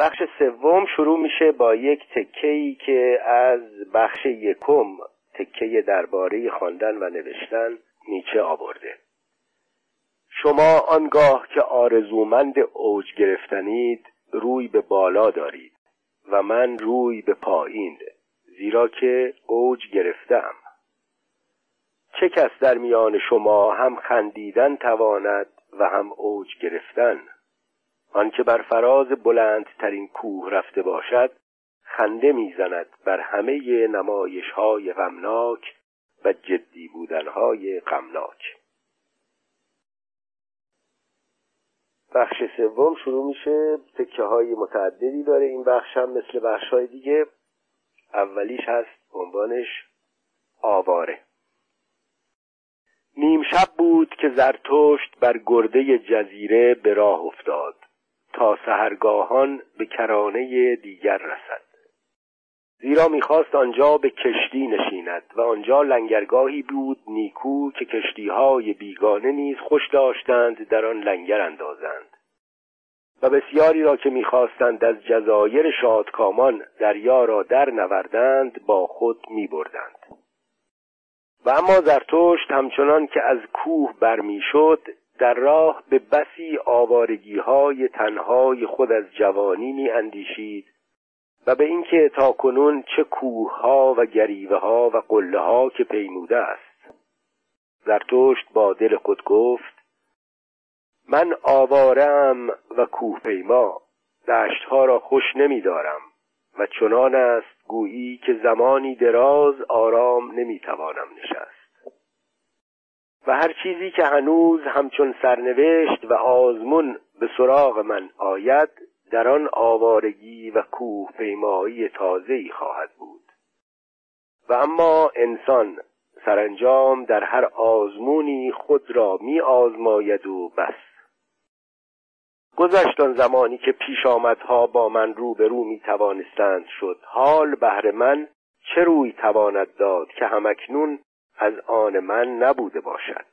بخش سوم شروع میشه با یک تکه‌ای که از بخش یکم تکه درباره خواندن و نوشتن نیچه آورده. شما آنگاه که آرزومند اوج گرفتنید روی به بالا دارید و من روی به پایین زیرا که اوج گرفتم. چه کس در میان شما هم خندیدن تواند و هم اوج گرفتن؟ آنکه بر فراز بلندترین کوه رفته باشد خنده می‌زند بر همه نمایش های غمناک و جدی بودن های غمناک. بخش سوم شروع میشه. تکه های متعددی داره این بخش هم مثل بخش های دیگه. اولیش هست عنوانش آواره. نیم شب بود که زرتشت بر گرده جزیره به راه افتاد. تا سهرگاهان به کرانه دیگر رسد. زیرا می‌خواست آنجا به کشتی نشیند و آنجا لنگرگاهی بود نیکو که کشتیهای بیگانه نیز خوش داشتند در آن لنگر اندازند. و بسیاری را که می‌خواستند از جزایر شادکامان دریا را در نوردند با خود میبردند. و اما زرتشت همچنان که از کوه برمیشد در راه به بسی آوارگی های تنهای خود از جوانی می اندیشید و به اینکه تا کنون چه کوه ها و گریوه ها و قله ها که پیموده است. زرتشت با دل خود گفت من آوارم و کوه پیما دشت ها را خوش نمی دارم و چنان است گویی که زمانی دراز آرام نمی توانم نشست. و هر چیزی که هنوز همچون سرنوشت و آزمون به سراغ من آید در آن آوارگی و کوه پیمایی تازه‌ای خواهد بود. و اما انسان سرانجام در هر آزمونی خود را می آزماید و بس. گذشت آن زمانی که پیش آمدها با من رو به رو می توانستند شد. حال بهر من چه روی تواند داد که همکنون از آن من نبوده باشد.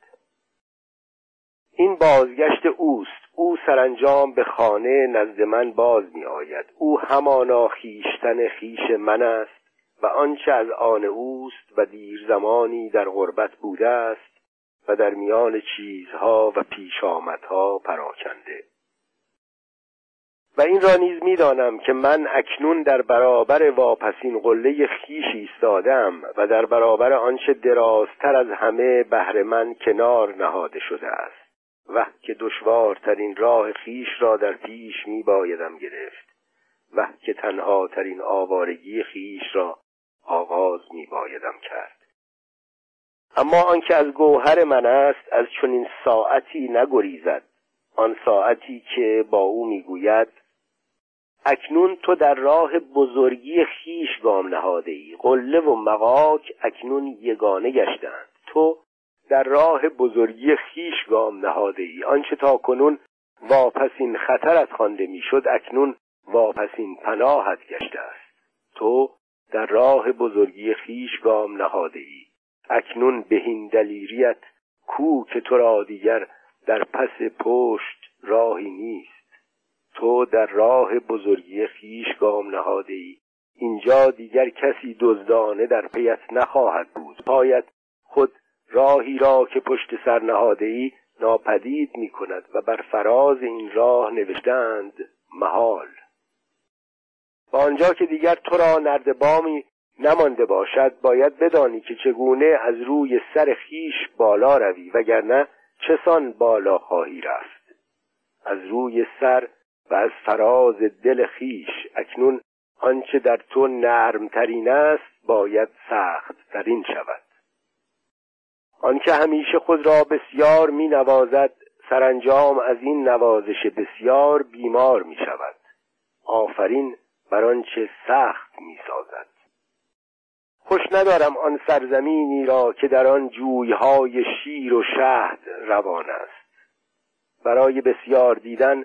این بازگشت اوست. او سرانجام به خانه نزد من باز می آید او همانا خیشتن خیش من است و آنچه از آن اوست و دیر زمانی در غربت بوده است و در میان چیزها و پیش آمدها پراکنده. و این را نیز می‌دانم که من اکنون در برابر واپسین قله خیش ایستادم و در برابر آنچه درازتر از همه بهر من کنار نهاده شده است. و که دشوارترین راه خیش را در پیش می بایدم گرفت. و که تنها ترین آوارگی خیش را آغاز می بایدم کرد. اما آنکه از گوهر من است از چنین ساعتی نگریزد. آن ساعتی که با او می‌گوید اکنون تو در راه بزرگی خیش گام نهاده ای قله و مقاک اکنون یگانه گشتند. تو در راه بزرگی خیش گام نهاده ای آنچه تا کنون واپسین خطرت خوانده می‌شد اکنون واپسین پناهت گشته است. تو در راه بزرگی خیش گام نهاده ای اکنون بهین دلیریت کو که تو را دیگر در پس پشت راهی نیست. تو در راه بزرگی خیش گام نهاده ای اینجا دیگر کسی دزدانه در پیت نخواهد بود. پایت خود راهی را که پشت سر نهاده ای ناپدید می کند و بر فراز این راه نوشتند محال. و آنجا که دیگر تو را نردبامی نمانده باشد باید بدانی که چگونه از روی سر خیش بالا روی وگرنه چسان بالا خواهی رفت. از روی سر و از فراز دل خیش اکنون آنچه در تو نرمترین است باید سخت ترین شود. آنکه همیشه خود را بسیار می نوازد سرانجام از این نوازش بسیار بیمار می شود. آفرین بر آنچه سخت می سازد. خوش ندارم آن سرزمینی را که در آن جویهای شیر و شهد روان است. برای بسیار دیدن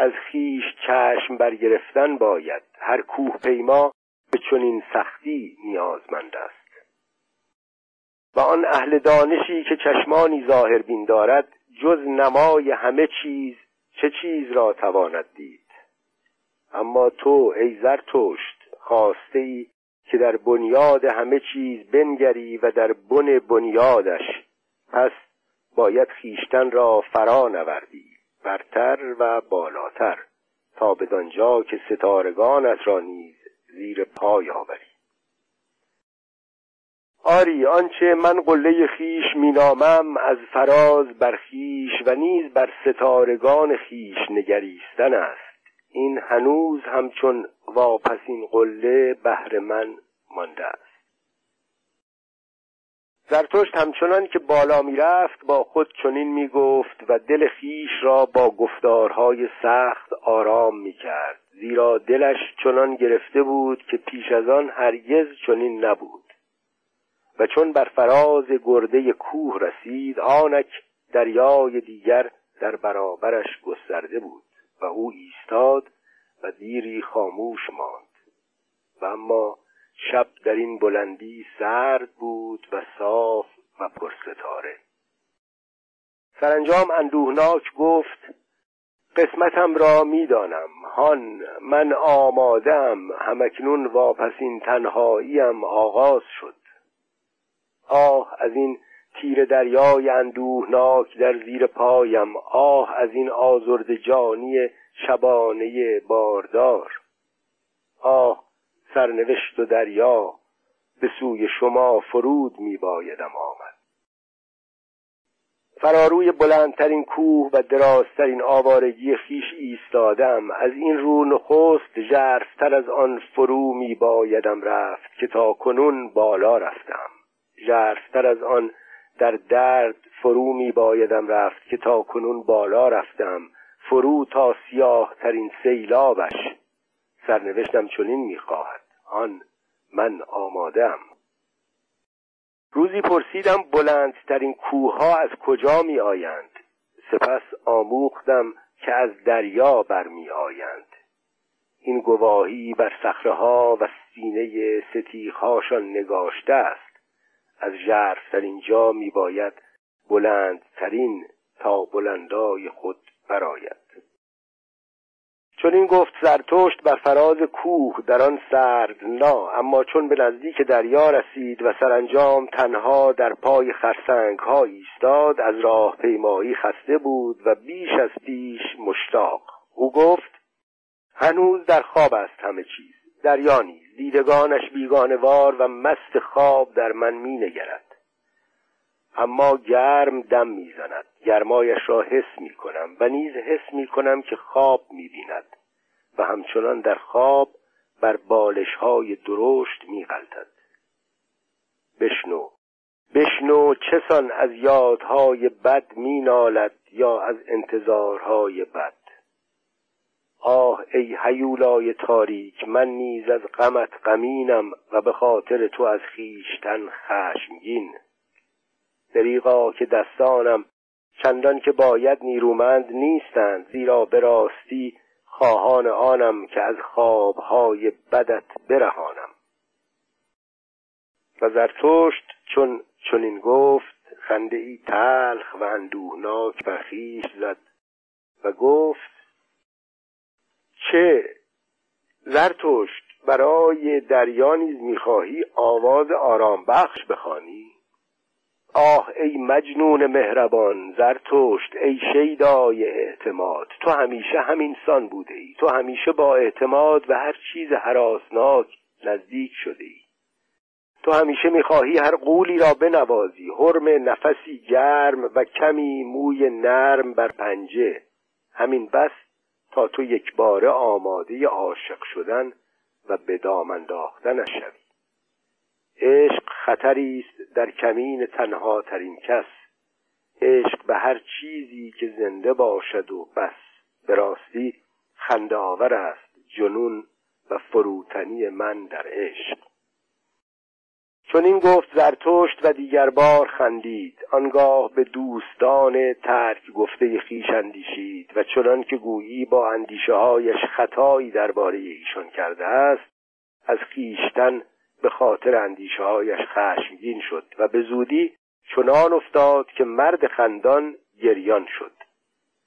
از خیش چشم برگرفتن باید. هر کوه پیما به چنین سختی نیازمند است. و آن اهل دانشی که چشمانی ظاهر بین دارد جز نمای همه چیز چه چیز را تواند دید؟ اما تو ای زرتشت خواسته ای که در بنیاد همه چیز بنگری و در بن بنیادش پس باید خیشتن را فرا نوردی. برتر و بالاتر تا بدانجا که ستارگانت را نیز زیر پای آوری. آری آنچه من قله خیش مینامم از فراز بر خیش و نیز بر ستارگان خیش نگریستن است. این هنوز همچون واپسین قله بهر من مانده است. زرتشت همچنان که بالا می‌رفت با خود چنین می‌گفت و دل خیش را با گفتارهای سخت آرام می‌کرد. زیرا دلش چنان گرفته بود که پیش از آن هرگز چنین نبود. و چون بر فراز گرده کوه رسید آنک دریای دیگر در برابرش گسترده بود و او ایستاد و دیری خاموش ماند. و اما شب در این بلندی سرد بود و صاف و پرستاره. سرانجام اندوهناک گفت قسمتم را می‌دانم هان من آمادم همکنون واپسین تنهاییم آغاز شد. آه از این تیر دریای اندوهناک در زیر پایم آه از این آزرد جانی شبانه باردار. آه سرنوشت و دریا به سوی شما فرود می بایدم آمد. فراروی بلندترین کوه و درازترین آوارگی خیش ایستادم. از این رو نخست ژرفتر از آن فرو می بایدم رفت که تا کنون بالا رفتم. ژرفتر از آن در درد فرو می بایدم رفت که تا کنون بالا رفتم. فرو تا سیاه ترین سیلابش. سرنوشتم چنین می‌خواهد. آن من آمادم. روزی پرسیدم بلندترین کوه ها از کجا می آیند سپس آموختم که از دریا برمی آیند این گواهی بر ها و سینه ستیخهاشان نگاشته است. از ژرفترین جا می باید بلندترین تا بلندای خود براید چون این گفت زرتشت بر فراز کوه در آن نا اما چون به نزدیک دریا رسید و سرانجام تنها در پای خرسنگ ها ایستاد از راه پیمایی خسته بود و بیش از پیش مشتاق. او گفت هنوز در خواب است همه چیز. دریا نیز. دیدگانش بیگانوار و مست خواب در من می نگرد. اما گرم دم می‌زند گرمایش را حس می کنم و نیز حس می کنم که خواب می بیند و همچنان در خواب بر بالش های درشت می غلطد. بشنو. بشنو چسان از یادهای بد می نالد یا از انتظارهای بد. آه ای حیولای تاریک من نیز از غمت غمینم و به خاطر تو از خیشتن خشمگین. دریغا که دستانم چندان که باید نیرومند نیستند زیرا به راستی خواهان آنم که از خوابهای بدت برهانم. و زرتشت چون چنین گفت خنده ای تلخ و اندوهناک خویش زد و گفت چه زرتشت برای دریا نیز می‌خواهی آواز آرام بخش بخوانی؟ آه ای مجنون مهربان زرتشت ای شیدای اعتماد. تو همیشه همین سان بوده ای تو همیشه با اعتماد و هر چیز حراسناک نزدیک شده ای تو همیشه می‌خواهی هر قولی را بنوازی. حرم نفسی گرم و کمی موی نرم بر پنجه. همین بس تا تو یک باره آماده عاشق شدن و به دام انداختنش شوی. عشق خطری است در کمین تنها ترین کس. عشق به هر چیزی که زنده باشد و بس. به راستی خنده آور است جنون و فروتنی من در عشق. چون این گفت زرتشت و دیگر بار خندید. آنگاه به دوستان ترک گفته خیش اندیشید و چنان که گویی با اندیشه هایش خطایی درباره ایشان کرده است از خیشتن به خاطر اندیشه هایش خشمگین شد و به زودی چنان افتاد که مرد خندان گریان شد.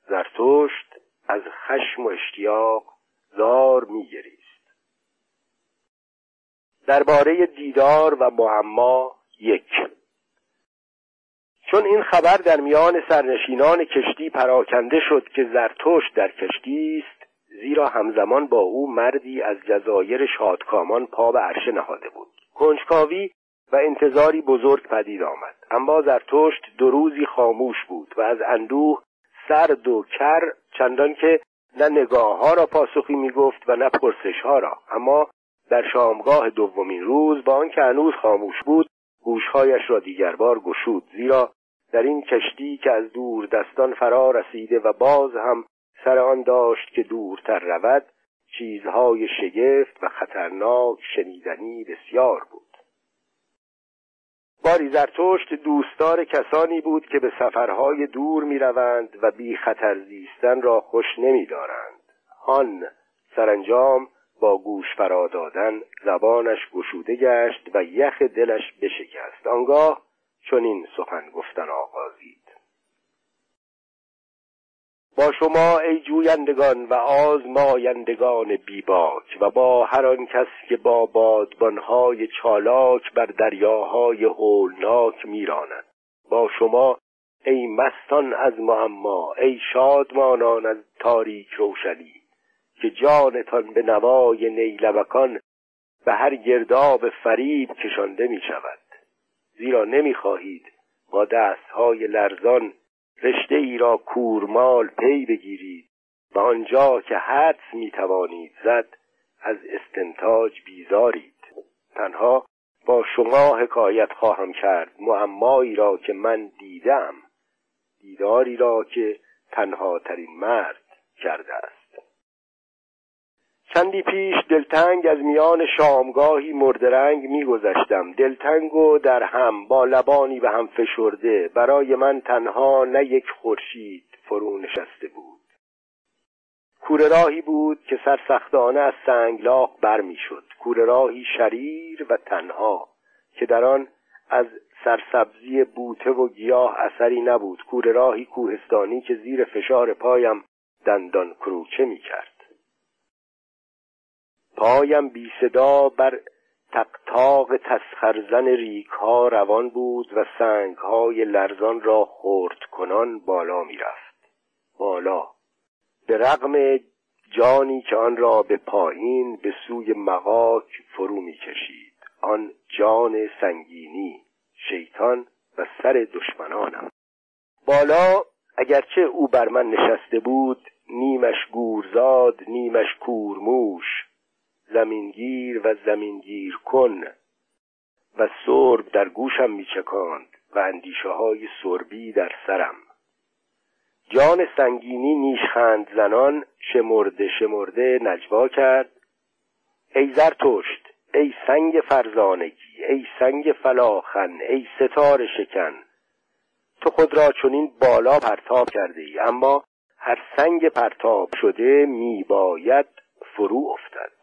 زرتشت از خشم و اشتیاق زار میگریست. درباره دیدار و معما یک. چون این خبر در میان سرنشینان کشتی پراکنده شد که زرتشت در کشتی است زیرا همزمان با او مردی از جزایر شادکامان پا به عرشه نهاده بود. کنجکاوی و انتظاری بزرگ پدید آمد. اما زرتشت دو روزی خاموش بود و از اندوه سرد و کر چندان که نه نگاه ها را پاسخی می گفت و نه پرسش ها را. اما در شامگاه دومین روز با آنکه هنوز خاموش بود گوشهایش را دیگر بار گشود. زیرا در این کشتی که از دور دستان فرا رسیده و باز هم سر آن داشت که دورتر رود چیزهای شگفت و خطرناک شنیدنی بسیار بود. باری زرتشت دوستدار کسانی بود که به سفرهای دور می‌روند و بی خطر زیستن را خوش نمیدارند. آن سرانجام با گوش فرا دادن زبانش گشوده گشت و یخ دلش بشکست. آنگاه چنین سخن گفتن آغازید با شما ای جویندگان و آزمایندگان بیباک و با هر آن کس که با بادبانهای چالاک بر دریاهای هولناک میراند. با شما ای مستان از معما ای شادمانان از تاریک روشنی که جانتان به نوای نیلبکان به هر گرداب فریب کشانده می شود زیرا نمی خواهید با دستهای لرزان رشته ای را کورمال پی بگیرید و آنجا که حدس می توانید زد از استنتاج بیزارید. تنها با شما حکایت خواهم کرد. معمایی را که من دیدم دیداری را که تنها ترین مرد کرده است. چندی پیش دلتنگ از میان شامگاهی مردرنگ میگذشتم. دلتنگ و در هم با لبانی به هم فشرده. برای من تنها نه یک خورشید فرو نشسته بود. کوره راهی بود که سرسختانه از سنگلاق بر می‌شد کوره راهی شریر و تنها که در آن از سرسبزی بوته و گیاه اثری نبود. کوره راهی کوهستانی که زیر فشار پایم دندان کروچه می کرد پایم بی صدا بر تقتاق تسخرزن ریک ها روان بود و سنگ های لرزان را خورد کنان بالا می رفت بالا. به رغم جانی که آن را به پایین به سوی مقاک فرو می کشید آن جان سنگینی شیطان و سر دشمنانم. بالا اگرچه او بر من نشسته بود نیمش گورزاد نیمش کورموش زمینگیر و زمینگیر کن و سرب در گوشم میچکاند و اندیشه های سربی در سرم. جان سنگینی نیشخند زنان شمرده شمرده نجوا کرد. ای زرتشت ای سنگ فرزانگی ای سنگ فلاخن ای ستاره شکن تو خود را چنین بالا پرتاب کرده ای اما هر سنگ پرتاب شده میباید فرو افتد.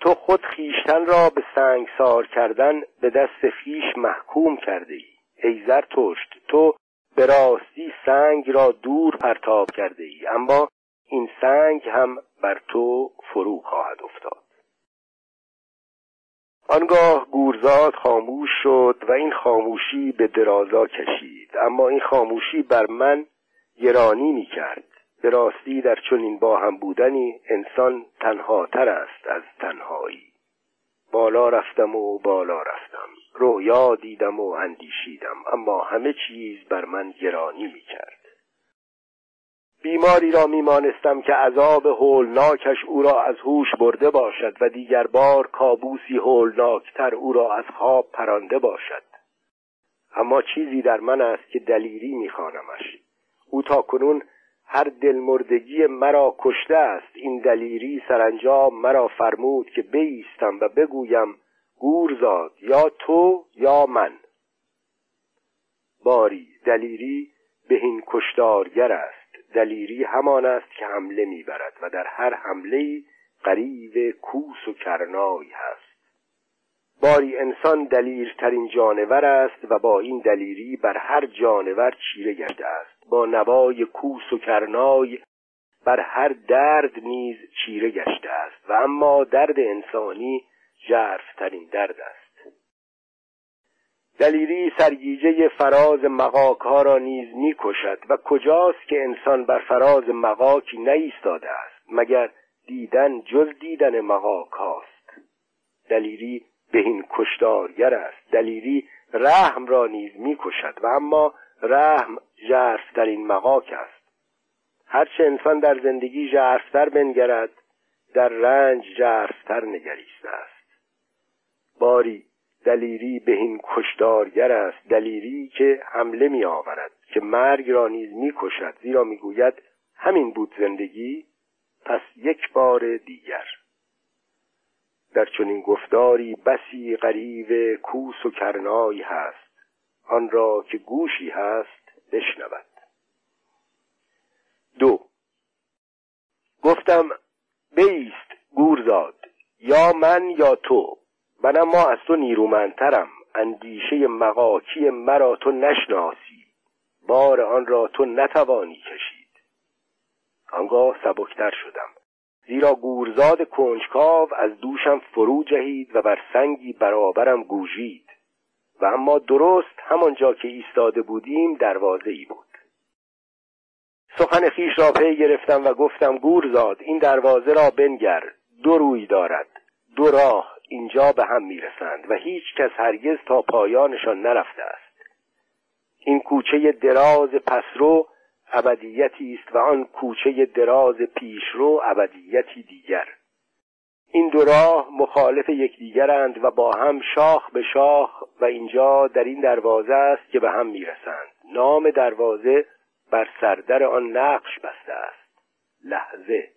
تو خود خیشتن را به سنگسار کردن به دست خیش محکوم کرده ای ای زرتشت تو به راستی سنگ را دور پرتاب کرده ای اما این سنگ هم بر تو فرو خواهد افتاد. آنگاه گورزاد خاموش شد و این خاموشی به درازا کشید. اما این خاموشی بر من گرانی می کرد به راستی در چنین با هم بودنی انسان تنها تر است از تنهایی. بالا رفتم و بالا رفتم. رویا دیدم و اندیشیدم اما همه چیز بر من گرانی می کرد بیماری را میمانستم که عذاب هولناکش او را از هوش برده باشد و دیگر بار کابوسی هولناکتر او را از خواب پرانده باشد. اما چیزی در من است که دلیری میخوانمش. او تا کنون هر دلمردگی مرا کشته است. این دلیری سرانجام مرا فرمود که بیستم و بگویم گورزاد یا تو یا من. باری دلیری این کشتارگر است. دلیری همان است که حمله می‌برد و در هر حمله قریب کوس و کرنای هست. باری انسان دلیرترین جانور است و با این دلیری بر هر جانور چیره گشته است با نوای کوس و کرنای بر هر درد نیز چیره گشته است و اما درد انسانی ژرفترین درد است. دلیری سرگیجه فراز مقاک ها را نیز می‌کشد و کجاست که انسان بر فراز مقاکی نایستاده است مگر دیدن جز دیدن مقاک هاست دلیری این کشتارگر است دلیری رحم را نیز می‌کشد و اما رحم ژرفترین مقاک است. هرچه انسان در زندگی ژرفتر بنگرد در رنج ژرفتر نگریسته است. باری دلیری به این کشدارگر است دلیری که حمله می آورد که مرگ را نیز می کشد زیرا می گوید همین بود زندگی پس یک بار دیگر. در چنین گفتاری بسی غریب کوس و کرنایی هست. آن را که گوشی هست بشنود. دو. گفتم بیست گورزاد یا من یا تو من اما از تو نیرومندترم اندیشه مقاکی مرا تو نشناسی بار آن را تو نتوانی کشید. آنگاه سبکتر شدم. زیرا گورزاد کنجکاو از دوشم فرو جهید و بر سنگی برابرم گوژید. و اما درست همانجا که ایستاده بودیم دروازه ای بود. سخن خیش را پی گرفتم و گفتم گورزاد این دروازه را بنگر دو روی دارد دو راه اینجا به هم می‌رسند. و هیچ کس هرگز تا پایانشان نرفته است. این کوچه دراز پسرو ابدیتی است و آن کوچه دراز پیشرو ابدیتی دیگر. این دو راه مخالف یکدیگرند و با هم شاخ به شاخ و اینجا در این دروازه است که به هم می‌رسند. نام دروازه بر سردر آن نقش بسته است. لحظه.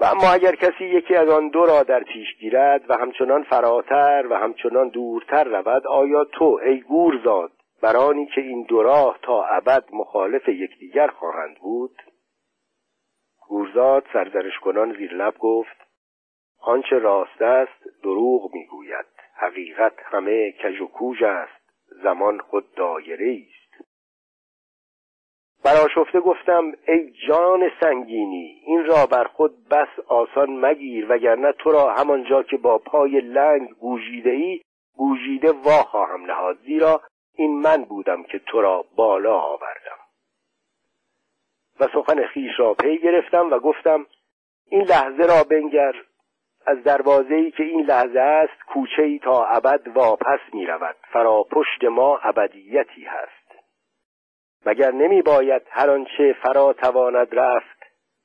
و اما اگر کسی یکی از آن دو را در پیش گیرد و همچنان فراتر و همچنان دورتر رود آیا تو ای گورزاد برانی که این دو راه تا ابد مخالف یکدیگر خواهند بود؟ گورزاد سرزرش کنان زیر لب گفت آنچه راست است دروغ می‌گوید. حقیقت همه کژ و کوژ است. زمان خود دایره است. براشفته گفتم ای جان سنگینی این را بر خود بس آسان مگیر وگرنه تو را همانجا که با پای لنگ گوژیده ای گوژیده وا خواهم نهاد. زیرا این من بودم که تو را بالا آوردم. و سخن خیش را پی گرفتم و گفتم این لحظه را بنگر. از دروازه ای که این لحظه است کوچه ای تا ابد واپس می رود فرا پشت ما ابدیتی هست. مگر نمی باید هر آنچه فرا تواند رفت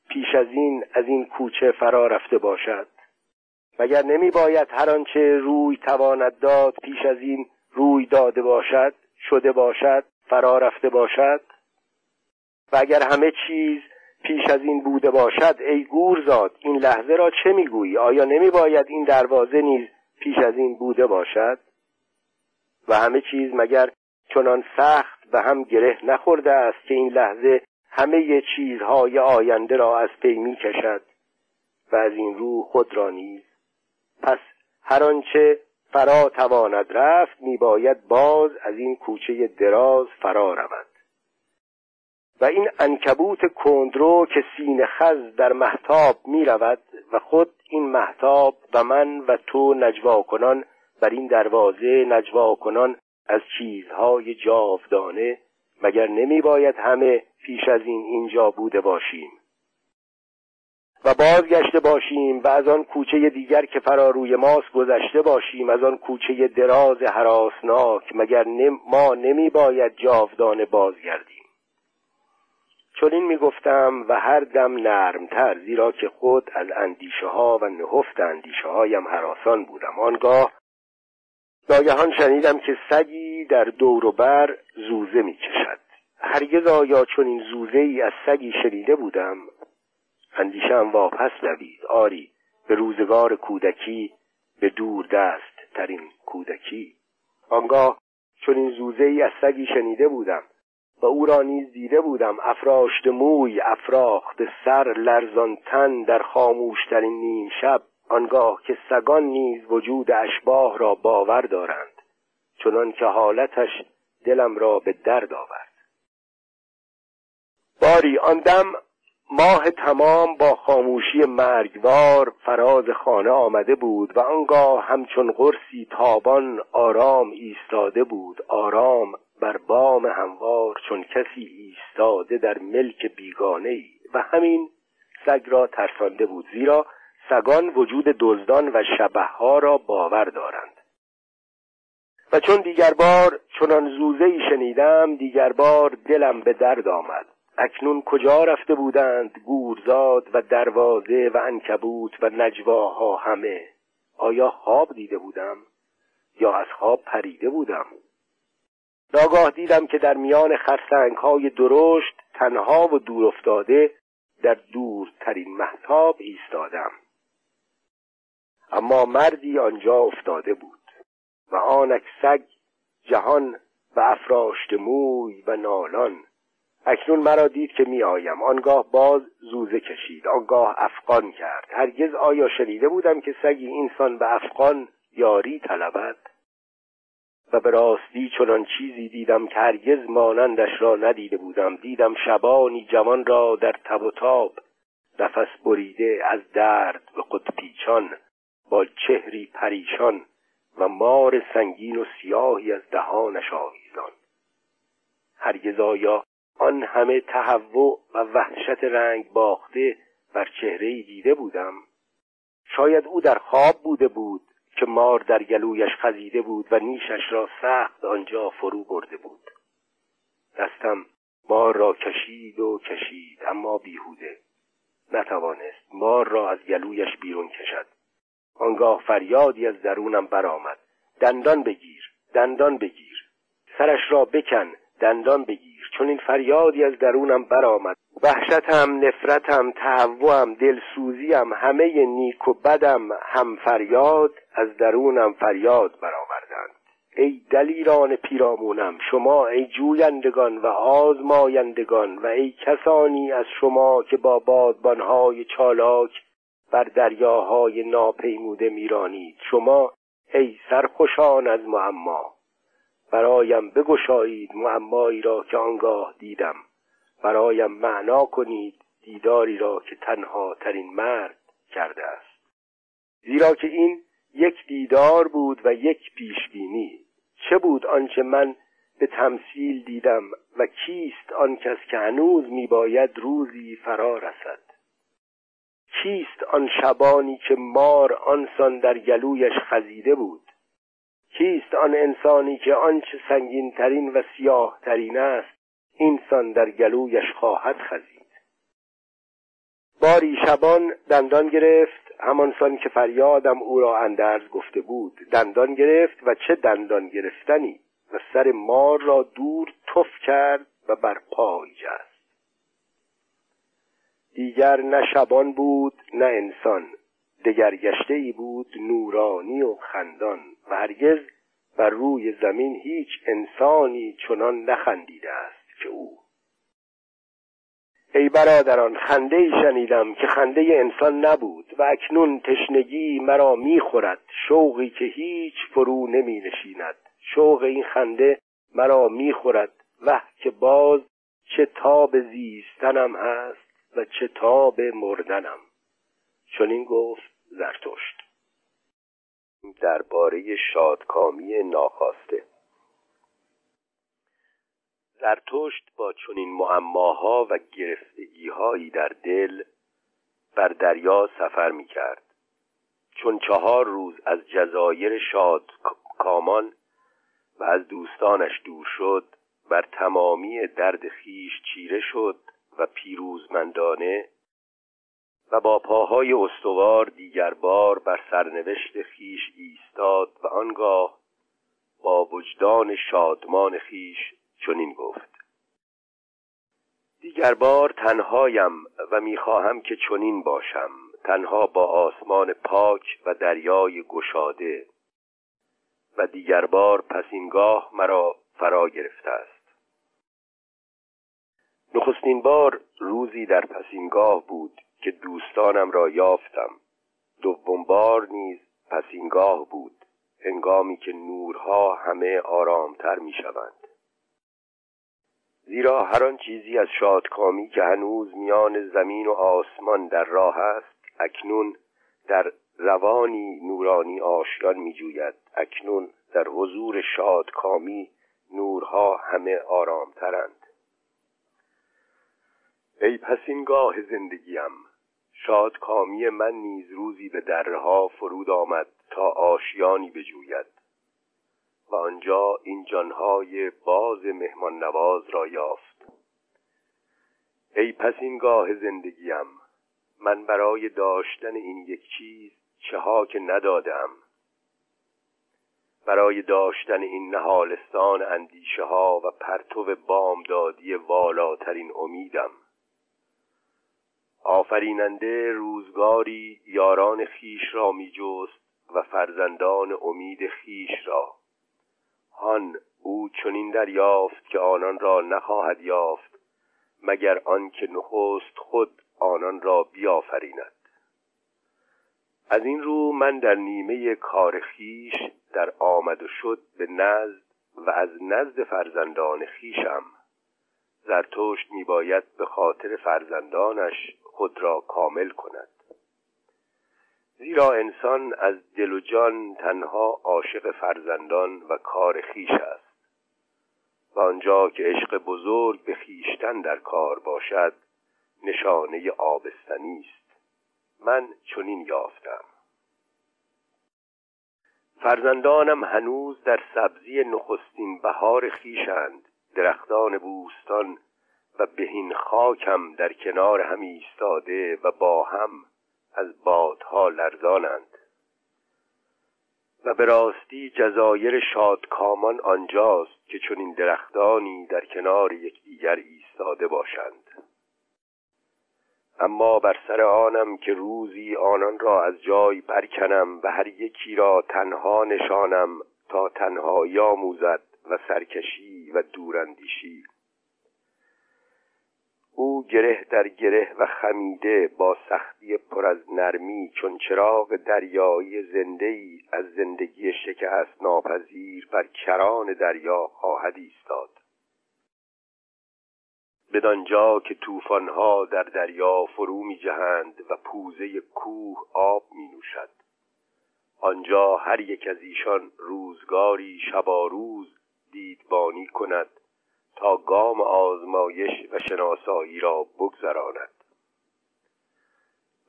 پیش از این از این کوچه فرا رفته باشد؟ مگر نمی باید هر آنچه روی تواند داد پیش از این روی داده باشد شده باشد فرا رفته باشد؟ و اگر همه چیز پیش از این بوده باشد ای گورزاد این لحظه را چه می‌گویی؟ آیا نمی باید این دروازه نیز پیش از این بوده باشد؟ و همه چیز مگر چنان سخت به هم گره نخورده است که این لحظه همه چیزهای آینده را از پی می کشد و از این رو خود را نیز؟ پس هر آنچه فرا تواند رفت میباید باز از این کوچه دراز فرا رود. و این انکبوت کندرو که سین خز در محتاب می رود و خود این محتاب و من و تو نجوا کنان بر این دروازه نجوا کنان از چیزهای جاودانه مگر نمی باید همه پیش از این اینجا بوده باشیم؟ و بازگشته باشیم و از آن کوچه دیگر که فراروی ماست گذشته باشیم از آن کوچه دراز حراسناک مگر ما نمی باید جاودانه بازگردیم. چون این می‌گفتم و هر دم نرمتر زیرا که خود از اندیشه ها و نهفت اندیشه هایم حراسان بودم. آنگاه ناگهان شنیدم که سگی در دور و بر زوزه می‌کشد. هرگز آیا چون این زوزه ای از سگی شنیده بودم؟ اندیشم واپس دوید. آری به روزگار کودکی به دور دست ترین کودکی. آنگاه چون این زوزه ای از سگی شنیده بودم. و او را نیز دیده بودم. افراشت موی افراخت سر لرزان تن در خاموشترین نیم شب. آنگاه که سگان نیز وجود اشباه را باور دارند چنان که حالتش دلم را به درد آورد. باری آن دم ماه تمام با خاموشی مرگوار فراز خانه آمده بود و آنگاه همچون قرصی تابان آرام ایستاده بود. آرام بر بام هموار چون کسی ایستاده در ملک بیگانه ای و همین سگ را ترسانده بود. زیرا سگان وجود دزدان و شبه را باور دارند. و چون دیگر بار چنان زوزه ای شنیدم دیگر بار دلم به درد آمد. اکنون کجا رفته بودند گورزاد و دروازه و انکبوت و نجواها همه؟ آیا خواب دیده بودم یا از خواب پریده بودم؟ ناگاه دیدم که در میان خرسنگ های درشت تنها و دور افتاده در دورترین محتاب ایستادم. اما مردی آنجا افتاده بود و آنک سگ جهان و افراشت موی و نالان اکنون مرا دید که می آیم آنگاه باز زوزه کشید آنگاه افغان کرد. هرگز آیا شنیده بودم که سگی اینسان به افغان یاری طلبد؟ و به راستی چنان چیزی دیدم که هرگز مانندش را ندیده بودم. دیدم شبانی جوان را در تب و تاب نفس بریده از درد به خود پیچان با چهری پریشان و مار سنگین و سیاهی از دهانش آویزان. هرگز آیا آن همه تهوع و وحشت رنگ باخته بر چهره دیده بودم؟ شاید او در خواب بوده بود. که مار در گلویش خزیده بود و نیشش را سخت آنجا فرو برده بود. دستم مار را کشید و کشید اما بیهوده. نتوانست مار را از گلویش بیرون کشد. آنگاه فریادی از درونم برآمد. دندان بگیر دندان بگیر. سرش را بکن دندان بگیر. چون این فریادی از درونم برآمد. وحشتم نفرتم تهوعم دلسوزیم همه نیک و بدم هم فریاد از درونم فریاد برآوردند. ای دلیران پیرامونم شما ای جویندگان و آزمایندگان و ای کسانی از شما که با بادبانهای چالاک بر دریاهای ناپیموده میرانید. شما ای سرخوشان از معما برایم بگشایید معمایی را که آنگاه دیدم. برایم معنا کنید دیداری را که تنها ترین مرد کرده است. زیرا که این یک دیدار بود و یک پیشبینی. چه بود آنچه من به تمثیل دیدم و کیست آن کس که هنوز میباید روزی فرا رسد؟ کیست آن شبانی که مار آنسان در گلویش خزیده بود؟ کیست آن انسانی که آنچه سنگین ترین و سیاه ترین است اینسان در گلویش خواهد خزید؟ باری شبان دندان گرفت همانسان که فریادم او را اندرز گفته بود دندان گرفت و چه دندان گرفتنی و سر مار را دور تف کرد و بر پای جست دیگر نه شبان بود نه انسان. دگرگشته ای بود نورانی و خندان و هرگز بر روی زمین هیچ انسانی چنان نخندیده است که او. ای برادران خنده ای شنیدم که خنده انسان نبود و اکنون تشنگی مرا می‌خورد. شوقی که هیچ فرو نمی نشیند شوق این خنده مرا می‌خورد. و که باز چه تاب زیستنم هست و چه تاب مردنم. چون این گفت زرتشت. درباره شادکامی ناخواسته. زرتشت با چنین معماها و گرفتگیهایی در دل بر دریا سفر می کرد چون چهار روز از جزایر شاد کامان و از دوستانش دور شد بر تمامی درد خیش چیره شد و پیروزمندانه و با پاهای استوار دیگر بار بر سرنوشت خیش ایستاد و آنگاه با وجدان شادمان خیش چنین گفت. دیگر بار تنهایم و می‌خواهم که چنین باشم. تنها با آسمان پاک و دریای گشاده. و دیگر بار پس اینگاه مرا فرا گرفته است. نخستین بار روزی در پسینگاه بود که دوستانم را یافتم. دوم بار نیز پسینگاه بود. هنگامی که نورها همه آرامتر می شوند زیرا هر آن چیزی از شادکامی که هنوز میان زمین و آسمان در راه است اکنون در روانی نورانی آشیان میجوید. اکنون در حضور شادکامی نورها همه آرامترند. ای پسین گاه زندگیم شادکامی من نیز روزی به درها فرود آمد تا آشیانی بجوید. و آنجا این جانهای باز مهمان نواز را یافت. ای پسین گاه زندگیم من برای داشتن این یک چیز چه ها که ندادم. برای داشتن این نهالستان اندیشه ها و پرتو بامدادی والاترین امیدم. آفریننده روزگاری یاران خیش را می جست و فرزندان امید خیش را. هان او چنین دریافت که آنان را نخواهد یافت مگر آنکه نخست خود آنان را بیافریند. از این رو من در نیمه کار خیش در آمد و شد به نزد و از نزد فرزندان خیشم. زرتشت میباید به خاطر فرزندانش خود را کامل کند. زیرا انسان از دل و جان تنها عاشق فرزندان و کار خیش است. و آنجا که عشق بزرگ به خیشتن در کار باشد نشانه آبستنی است. من چنین یافتم. فرزندانم هنوز در سبزی نخستین بهار خیشند درختان بوستان و بهین خاکم در کنار هم ایستاده و با هم از بادها لرزانند. و به راستی جزایر شادکامان آنجاست که چون این درختانی در کنار یکدیگر ایستاده باشند. اما بر سر آنم که روزی آنان را از جای برکنم و هر یکی را تنها نشانم تا تنهایی آموزد و سرکشی و دوراندیشی. او گره در گره و خمیده با سختی پر از نرمی چون چراغ دریایی زنده ای از زندگی شکست ناپذیر بر کران دریا خواهد ایستاد. بدانجا که طوفانها در دریا فرو می جهند و پوزه کوه آب می نوشد آنجا هر یک از ایشان روزگاری شباروز دیدبانی کند تا گام آزمایش و شناسایی را بگذراند.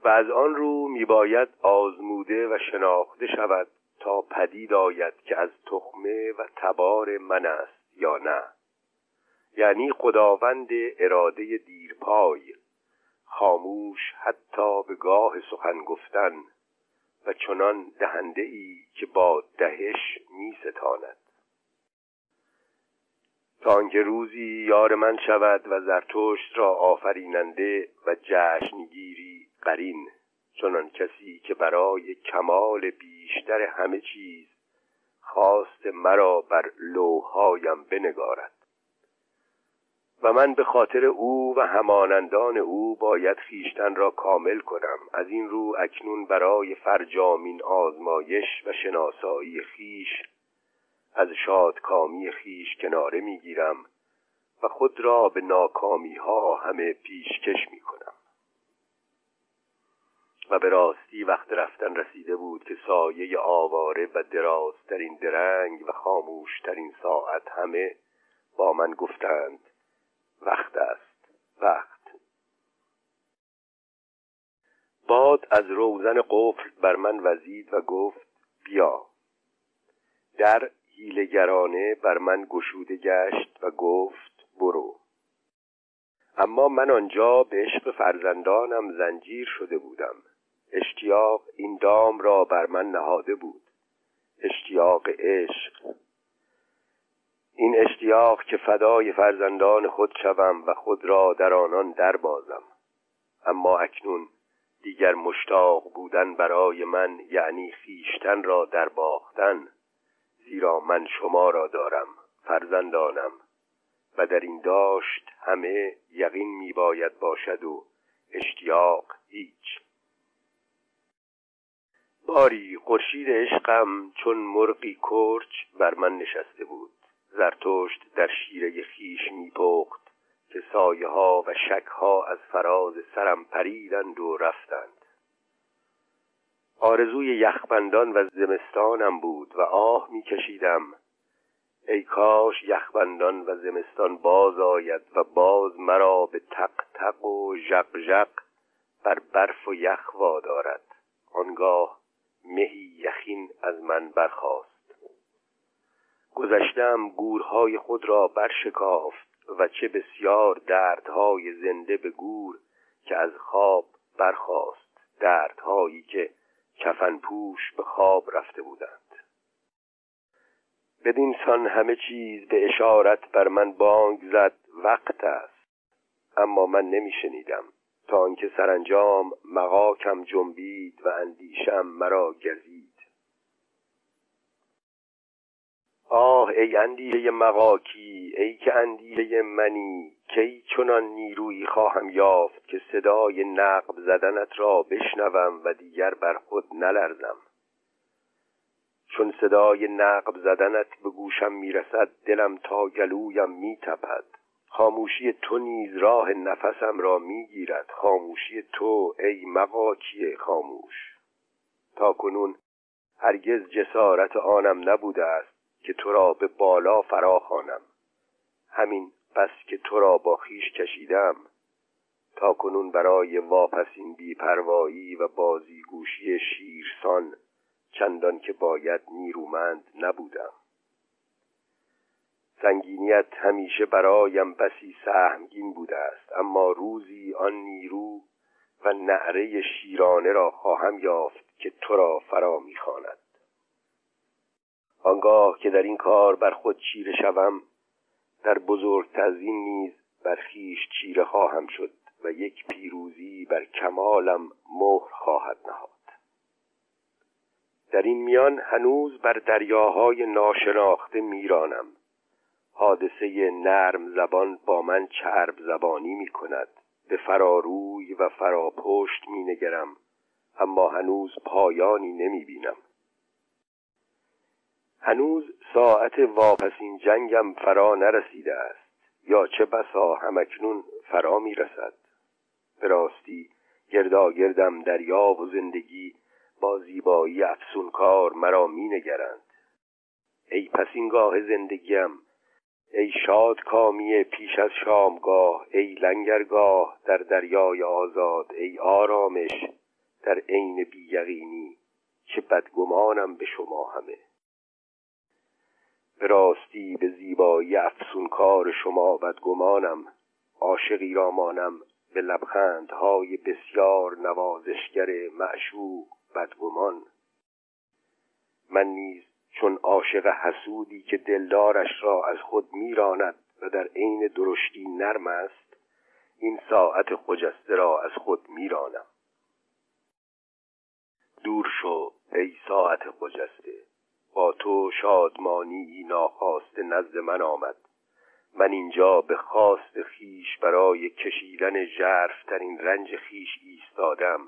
و از آن رو میباید آزموده و شناخته شود تا پدید آید که از تخمه و تبار من است یا نه. یعنی خداوند اراده دیرپای خاموش حتی به گاه سخن گفتن و چنان دهنده ای که با دهش می ستاند تا آنکه روزی یار من شود و زرتشت را آفریننده و جشنگیری قرین چنان کسی که برای کمال بیشتر همه چیز خواست مرا بر لوهایم بنگارد. و من به خاطر او و همانندان او باید خیشتن را کامل کنم. از این رو اکنون برای فرجامین آزمایش و شناسایی خیش از شادکامی خیش کناره می‌گیرم و خود را به ناکامی ها همه پیشکش می کنم و به راستی وقت رفتن رسیده بود که سایه آواره و درازترین درنگ و خاموشترین ساعت همه با من گفتند وقت است وقت. باد از روزن قفل بر من وزید و گفت بیا. در هیلگرانه بر من گشوده گشت و گفت برو. اما من آنجا به عشق فرزندانم زنجیر شده بودم. اشتیاق این دام را بر من نهاده بود. اشتیاق عشق. این اشتیاق که فدای فرزندان خود شوم و خود را در آنان دربازم اما اکنون دیگر مشتاق بودن برای من یعنی خیشتن را در باختن زیرا من شما را دارم فرزندانم. و در این داشت همه یقین می باید باشد و اشتیاق هیچ. باری خورشید عشقم چون مرغی کرچ بر من نشسته بود. زرتشت در شیره خیش میپخت که سایه ها و شک ها از فراز سرم پریدند و رفتند. آرزوی یخبندان و زمستانم بود و آه میکشیدم. ای کاش یخبندان و زمستان باز آید و باز مرا به تق تق و ژق ژق بر برف و یخ وادارد. آنگاه مهی یخین از من برخاست. گذشتم گورهای خود را برشکافت و چه بسیار دردهای زنده به گور که از خواب برخاست. دردهایی که کفن پوش به خواب رفته بودند. بدین سان همه چیز به اشارت بر من بانگ زد وقت است. اما من نمیشنیدم. تا آنکه سرانجام مقاکم جنبید و اندیشم مرا گزید. آه ای اندیشه مقاکی ای که اندیشه منی. کی چنان نیرویی خواهم یافت که صدای نقب زدنت را بشنوم و دیگر بر خود نلرزم. چون صدای نقب زدنت به گوشم می‌رسد دلم تا گلویم میتپد. خاموشی تو نیز راه نفسم را می‌گیرد. خاموشی تو ای مقاکی خاموش. تا کنون هرگز جسارت آنم نبوده است که تو را به بالا فرا خوانم همین بس که تو را با خیش کشیدم تا کنون برای واپسین بیپروایی و بازیگوشی شیرسان چندان که باید نیرومند نبودم. سنگینیت همیشه برایم بسی سهمگین بوده است اما روزی آن نیرو و نعره شیرانه را خواهم یافت که تو را فرا می‌خواند. آنگاه که در این کار بر خود چیره شوم در بزرگ تزین نیز بر خیش چیره خواهم شد و یک پیروزی بر کمالم مهر خواهد نهاد. در این میان هنوز بر دریاهای ناشناخته میرانم. حادثه نرم زبان با من چرب زبانی می کند به فراروی و فراپشت می نگرم اما هنوز پایانی نمی بینم هنوز ساعت واپسین جنگم فرا نرسیده است. یا چه بسا همکنون فرا می رسد به راستی گرداگردم دریا و زندگی با زیبایی افسونکار مرا می نگرند ای پسینگاه زندگیم ای شاد کامی پیش از شامگاه ای لنگرگاه در دریای آزاد ای آرامش در عین بییقینی. چه بدگمانم به شما همه. به راستی به زیبایی افسونکار شما بدگمانم عاشقی را مانم به لبخندهای بسیار نوازشگر معشوق بدگمان. من نیز چون عاشق حسودی که دلدارش را از خود میراند و در عین درشتی نرم است این ساعت خجسته را از خود میرانم. دور شو ای ساعت خجسته. با تو شادمانی ناخواسته نزد من آمد. من اینجا به خواست خیش برای کشیدن ژرفترین رنج خیش ایستادم.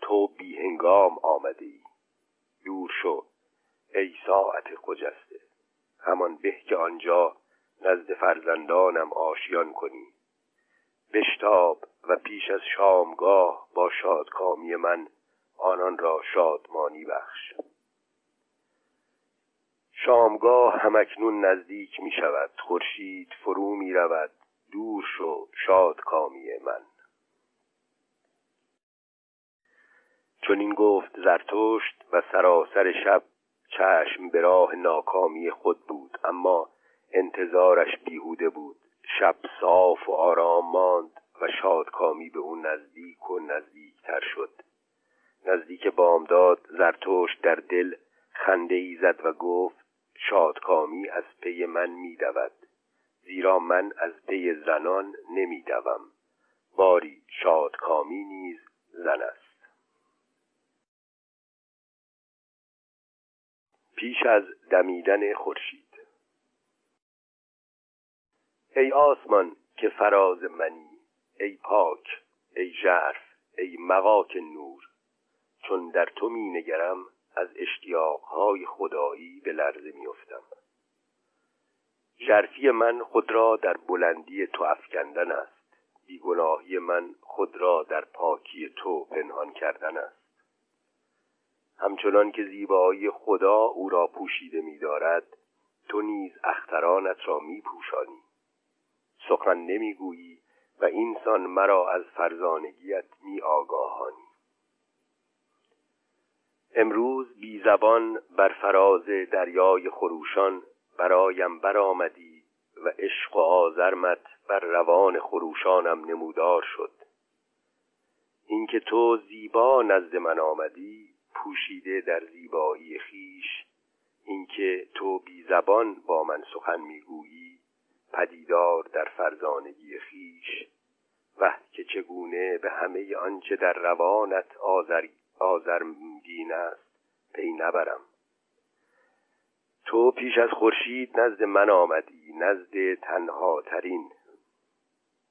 تو بیهنگام آمده ای دور شو. ای ساعت خجسته. همان به که آنجا نزد فرزندانم آشیان کنی. بشتاب و پیش از شامگاه با شادکامی من آنان را شادمانی بخش. شامگاه همکنون نزدیک می شود خورشید فرو می رود دور شو شادکامی من. چون این گفت زرتشت و سراسر شب چشم به راه ناکامی خود بود. اما انتظارش بیهوده بود. شب صاف و آرام ماند و شادکامی به او نزدیک و نزدیکتر شد. نزدیک بامداد زرتشت در دل خنده ای زد و گفت شادکامی از پی من میدود زیرا من از پی زنان نمیدوم. باری شادکامی نیز زن است. پیش از دمیدن خورشید. ای آسمان که فراز منی ای پاک ای ژرف ای مقاک نور چون در تو می نگرم از اشتیاقهای خدایی به لرزه میافتم. ژرفی من خود را در بلندی تو افکندن است. بیگناهی من خود را در پاکی تو پنهان کردن است. همچنان که زیبایی خدا او را پوشیده می‌دارد تو نیز اخترانت را میپوشانی. سخن نمی‌گویی و اینسان مرا از فرزانگیت می آگاهانی امروز بی زبان بر فراز دریای خروشان برایم برآمدی و عشق و آزرمت بر روان خروشانم نمودار شد. اینکه تو زیبا نزد من آمدی پوشیده در زیبایی خیش. اینکه تو بی زبان با من سخن می‌گویی پدیدار در فرزانگی خیش. و که چگونه به همه آنچه در روانت آزر آزرمگین است پی نبرم. تو پیش از خورشید نزد من آمدی نزد تنها ترین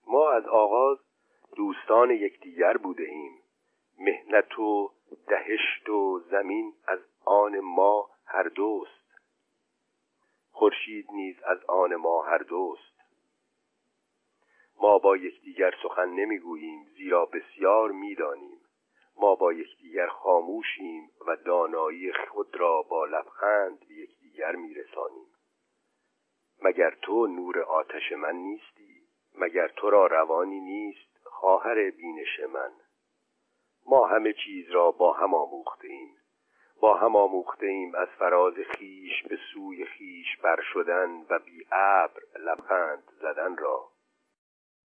ما از آغاز دوستان یکدیگر بوده ایم مهنت و دهشت و زمین از آن ما هر دوست. خورشید نیز از آن ما هر دوست. ما با یکدیگر سخن نمی‌گوییم زیرا بسیار می‌دانیم. ما با یکدیگر خاموشیم و دانایی خود را با لبخند به یکدیگر میرسانیم. مگر تو نور آتش من نیستی؟ مگر تو را روانی نیست خواهر بینش من؟ ما همه چیز را با هم آموخته ایم با هم آموخته ایم از فراز خیش به سوی خیش بر شدن و بی ابر لبخند زدن را.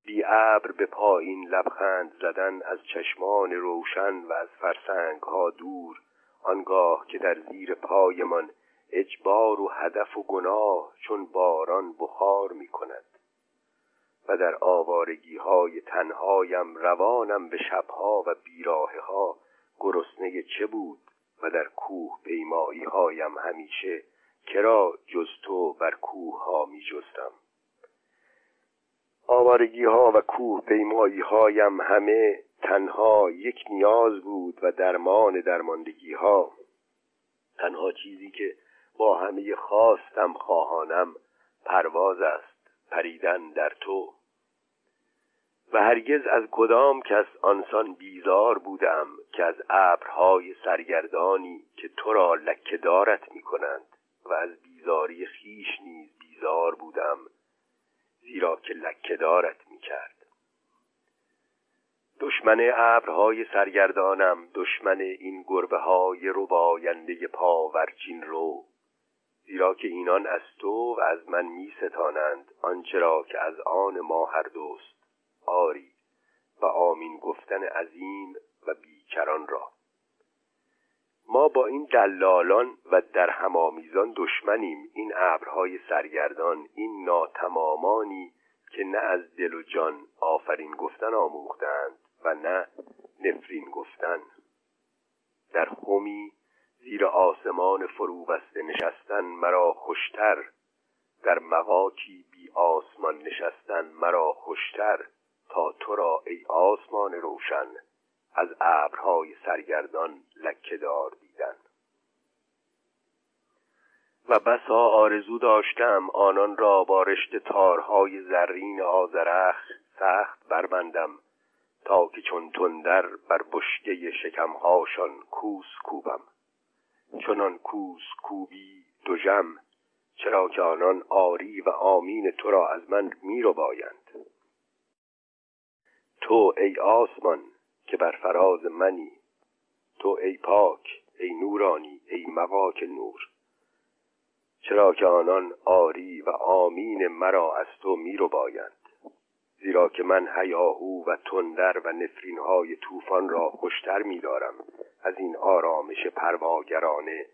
بی ابر به پایین لبخند زدن از چشمان روشن و از فرسنگ ها دور آنگاه که در زیر پایمان اجبار و هدف و گناه چون باران بخار می کند و در آوارگی های تنهایم روانم به شبها و بیراه ها گرسنه چه بود و در کوه پیمایی هایم همیشه کرا جز تو بر کوه ها می جستم آوارگی ها و کوه پیمایی هایم همه تنها یک نیاز بود و درمان درماندگی ها تنها چیزی که با همه خواستم خواهانم پرواز است پریدن در تو. و هرگز از کدام کس آنسان بیزار بودم که از ابرهای سرگردانی که تو را لکه دارت می کنند و از بیزاری خیش نیز بیزار بودم زیرا که لکه دارت می کرد دشمن ابرهای سرگردانم دشمن این گربه های رباینده پاورچین رو زیرا که اینان از تو و از من می ستانند آنچه را که از آن ما هر دوست آری و آمین گفتن عظیم و بیکران را. ما با این دلالان و در همامیزان دشمنیم. این ابرهای سرگردان این ناتمامانی که نه از دل و جان آفرین گفتن آموختند و نه نفرین گفتن. در خمی زیر آسمان فرو بسته نشستن مرا خوشتر. در مقاکی بی آسمان نشستن مرا خوشتر. تا تو را ای آسمان روشن. از ابرهای سرگردان لکهدار دیدن. و بسا آرزو داشتم آنان را با رشته تارهای زرین آزرخ سخت بربندم تا که چون تندر بر بشکه شکمهاشان کوس کوبم. چنان کوس کوبی جم چرا که آنان آری و آمین تو را از من می رو بایند تو ای آسمان که بر فراز منی. تو ای پاک ای نورانی ای مقاک نور. چرا که آنان آری و آمین مرا از تو می رو بایند زیرا که من هیاهو و تندر و نفرین های طوفان را خوشتر می دارم از این آرامش پرواگرانه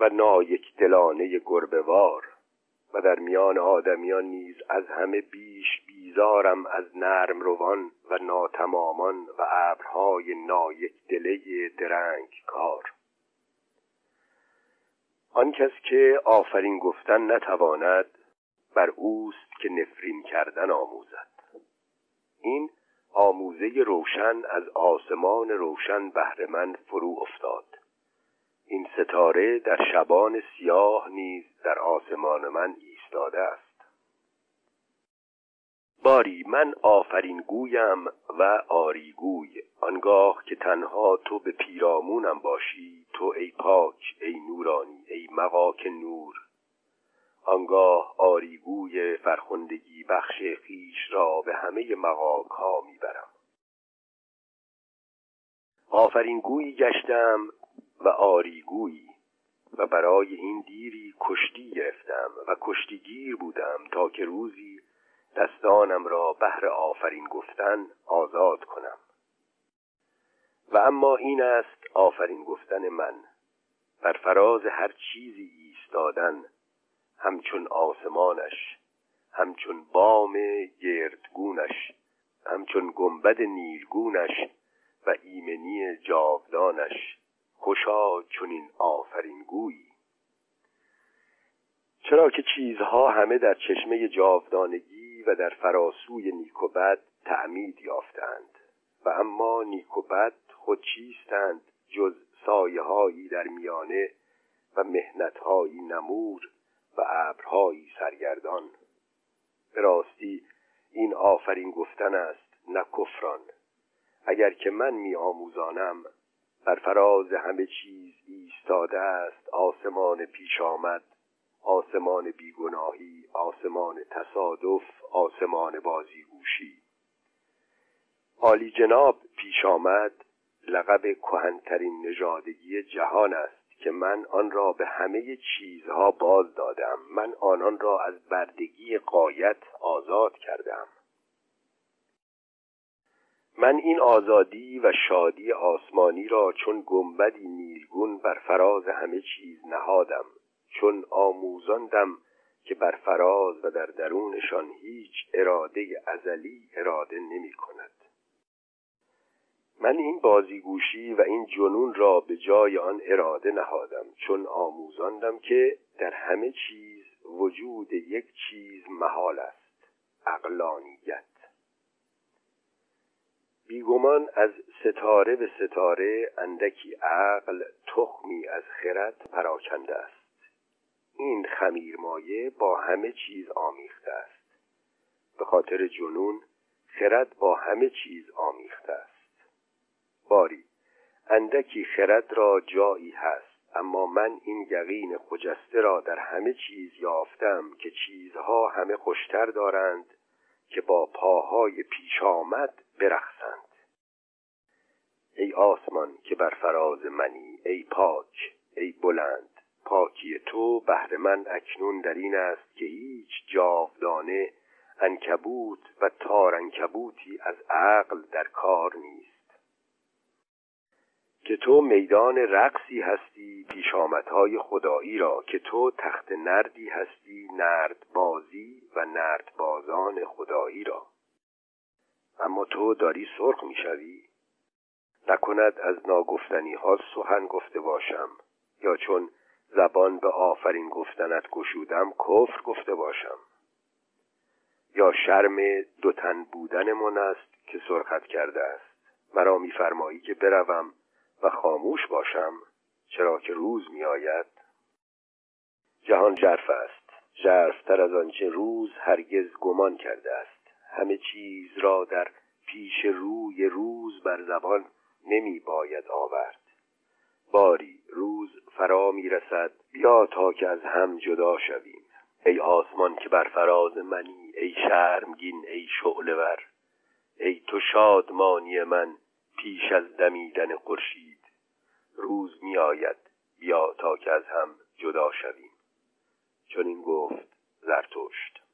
و نایک دلانه گربهوار. و در میان آدمیان نیز از همه بیش بیزارم از نرم روان و ناتمامان و ابرهای نایک دله درنگ کار. آن کس که آفرین گفتن نتواند بر اوست که نفرین کردن آموزد. این آموزه روشن از آسمان روشن بهر من فرو افتاد. این ستاره در شبان سیاه نیز در آسمان من ایستاده است. باری من آفرین گویم و آریگوی آنگاه که تنها تو به پیرامونم باشی تو ای پاک ای نورانی ای مقاک نور. آنگاه آریگوی فرخندگی بخش خیش را به همه مقاک ها می‌برم. آفرین گویی گشتم و آریگویی و برای این دیری کشتی گرفتم و کشتیگیر بودم تا که روزی دستانم را بهر آفرین گفتن آزاد کنم. و اما این است آفرین گفتن من. بر فراز هر چیزی ایستادن همچون آسمانش همچون بام گردگونش همچون گنبد نیلگونش و ایمنی جاودانش. خوشا چنین آفرین گویی. چرا که چیزها همه در چشمه جاودانگی و در فراسوی نیک و بد تعمید یافتند و اما نیک و بد خود چیستند جز سایه هایی در میانه و مهنت هایی نمور و ابرهایی سرگردان. به راستی این آفرین گفتن است نه کفران. اگر که من می آموزانم بر فراز همه چیز ایستاده است. آسمان پیش آمد آسمان بیگناهی آسمان تصادف آسمان بازیگوشی. عالی جناب پیش آمد. لقب کهنترین نژادگی جهان است که من آن را به همه چیزها باز دادم. من آنان را از بردگی قایت آزاد کردم. من این آزادی و شادی آسمانی را چون گنبدی نیلگون بر فراز همه چیز نهادم چون آموزاندم که بر فراز و در درونشان هیچ اراده ازلی اراده نمی کند. من این بازیگوشی و این جنون را به جای آن اراده نهادم چون آموزاندم که در همه چیز وجود یک چیز محال است اقلانیت بیگمان از ستاره به ستاره اندکی عقل تخمی از خرد پراکنده است. این خمیرمایه با همه چیز آمیخته است. به خاطر جنون خرد با همه چیز آمیخته است. باری اندکی خرد را جایی هست اما من این یقین خجسته را در همه چیز یافتم که چیزها همه خوشتر دارند که با پاهای پیش آمد برخصند ای آسمان که بر فراز منی ای پاک ای بلند پاکی تو بهر من اکنون در این است که هیچ جاودانه انکبوت و تارنکبوتی از عقل در کار نیست. که تو میدان رقصی هستی پیشامدهای خدایی را. که تو تخت نردی هستی نرد بازی و نرد بازان خدایی را. اما تو داری سرخ می‌شوی؟ نکند از ناگفتنی ها سخن گفته باشم یا چون زبان به آفرین گفتنت گشودم کفر گفته باشم. یا شرم دوتن بودنمان است که سرخت کرده است. مرا میفرمایی که بروم و خاموش باشم چرا که روز میآید. جهان جرف است. جرفتر از آنچه روز هرگز گمان کرده است. همه چیز را در پیش روی روز بر زبان نمی باید آورد. باری روز فرا می رسد بیا تا که از هم جدا شویم. ای آسمان که بر فراز منی ای شرمگین ای شعله ای تو شادمانی من پیش از دمیدن خورشید. روز می آید بیا تا که از هم جدا شویم. چون این گفت زرتشت.